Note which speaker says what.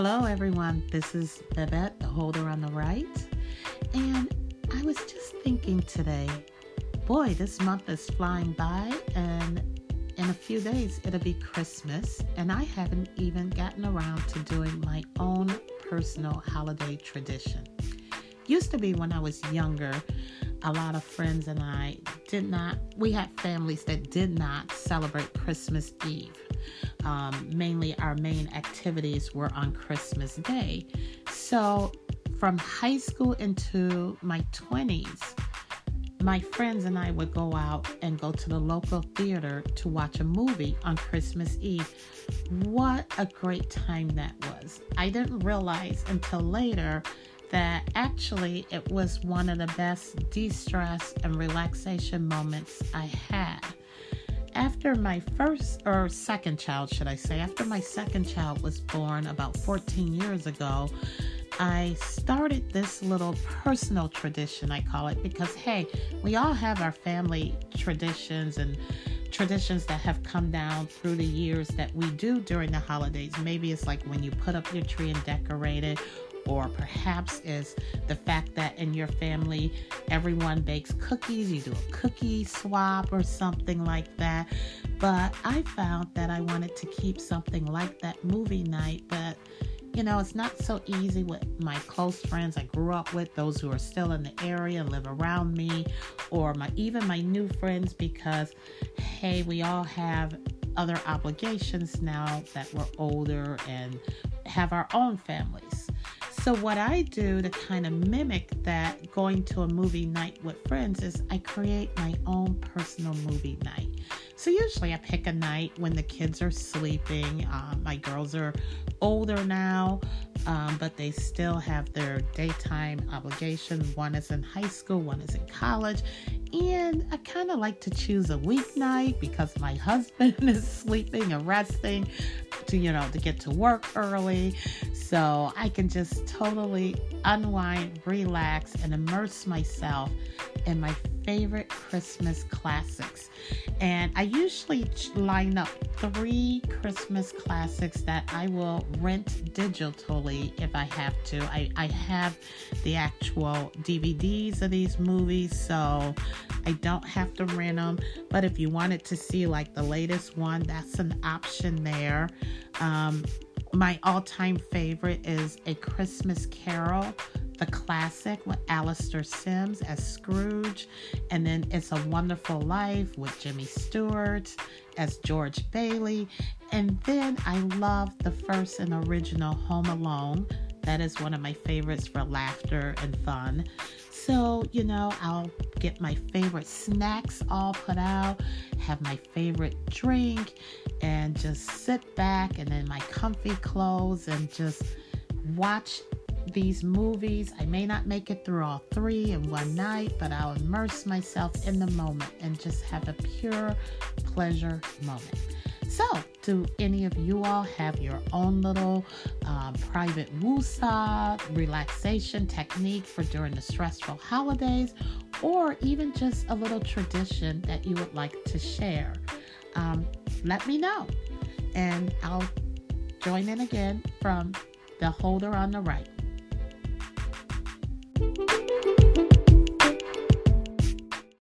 Speaker 1: Hello, everyone. This is Babette, the holder on the right. And I was just thinking today, boy, this month is flying by, and in a few days it'll be Christmas, and I haven't even gotten around to doing my own personal holiday tradition. Used to be when I was younger, a lot of friends and I did not, we had families that did not celebrate Christmas Eve. Um, mainly, our main activities were on Christmas Day. So, from high school into my 20s, my friends and I would go out and go to the local theater to watch a movie on Christmas Eve. What a great time that was. I didn't realize until later that actually it was one of the best de stress and relaxation moments I had. After my first or second child, should I say, after my second child was born about 14 years ago, I started this little personal tradition, I call it, because hey, we all have our family traditions and traditions that have come down through the years that we do during the holidays. Maybe it's like when you put up your tree and decorate it, or perhaps is the fact that in your family everyone bakes cookies, you do a cookie swap or something like that. But I found that I wanted to keep something like that movie night, but you know, it's not so easy with my close friends I grew up with, those who are still in the area and live around me, or my even my new friends because hey, we all have other obligations now that we're older and have our own families. So, what I do to kind of mimic that going to a movie night with friends is I create my own personal movie night. So, usually I pick a night when the kids are sleeping. Um, my girls are older now, um, but they still have their daytime obligation. One is in high school, one is in college. And I kind of like to choose a weeknight because my husband is sleeping and resting to, you know, to get to work early. So I can just totally unwind, relax, and immerse myself in my favorite Christmas classics. And I usually line up three Christmas classics that I will rent digitally if I have to. I, I have the actual DVDs of these movies, so I don't have to rent them. But if you wanted to see like the latest one, that's an option there. Um, my all time favorite is A Christmas Carol, the classic with Alastair Sims as Scrooge. And then It's a Wonderful Life with Jimmy Stewart as George Bailey. And then I love the first and original Home Alone. That is one of my favorites for laughter and fun. So, you know, I'll get my favorite snacks all put out, have my favorite drink, and just sit back and in my comfy clothes and just watch these movies. I may not make it through all three in one night, but I'll immerse myself in the moment and just have a pure pleasure moment. So, do any of you all have your own little um, private woosah relaxation technique for during the stressful holidays, or even just a little tradition that you would like to share? Um, let me know, and I'll join in again from the holder on the right.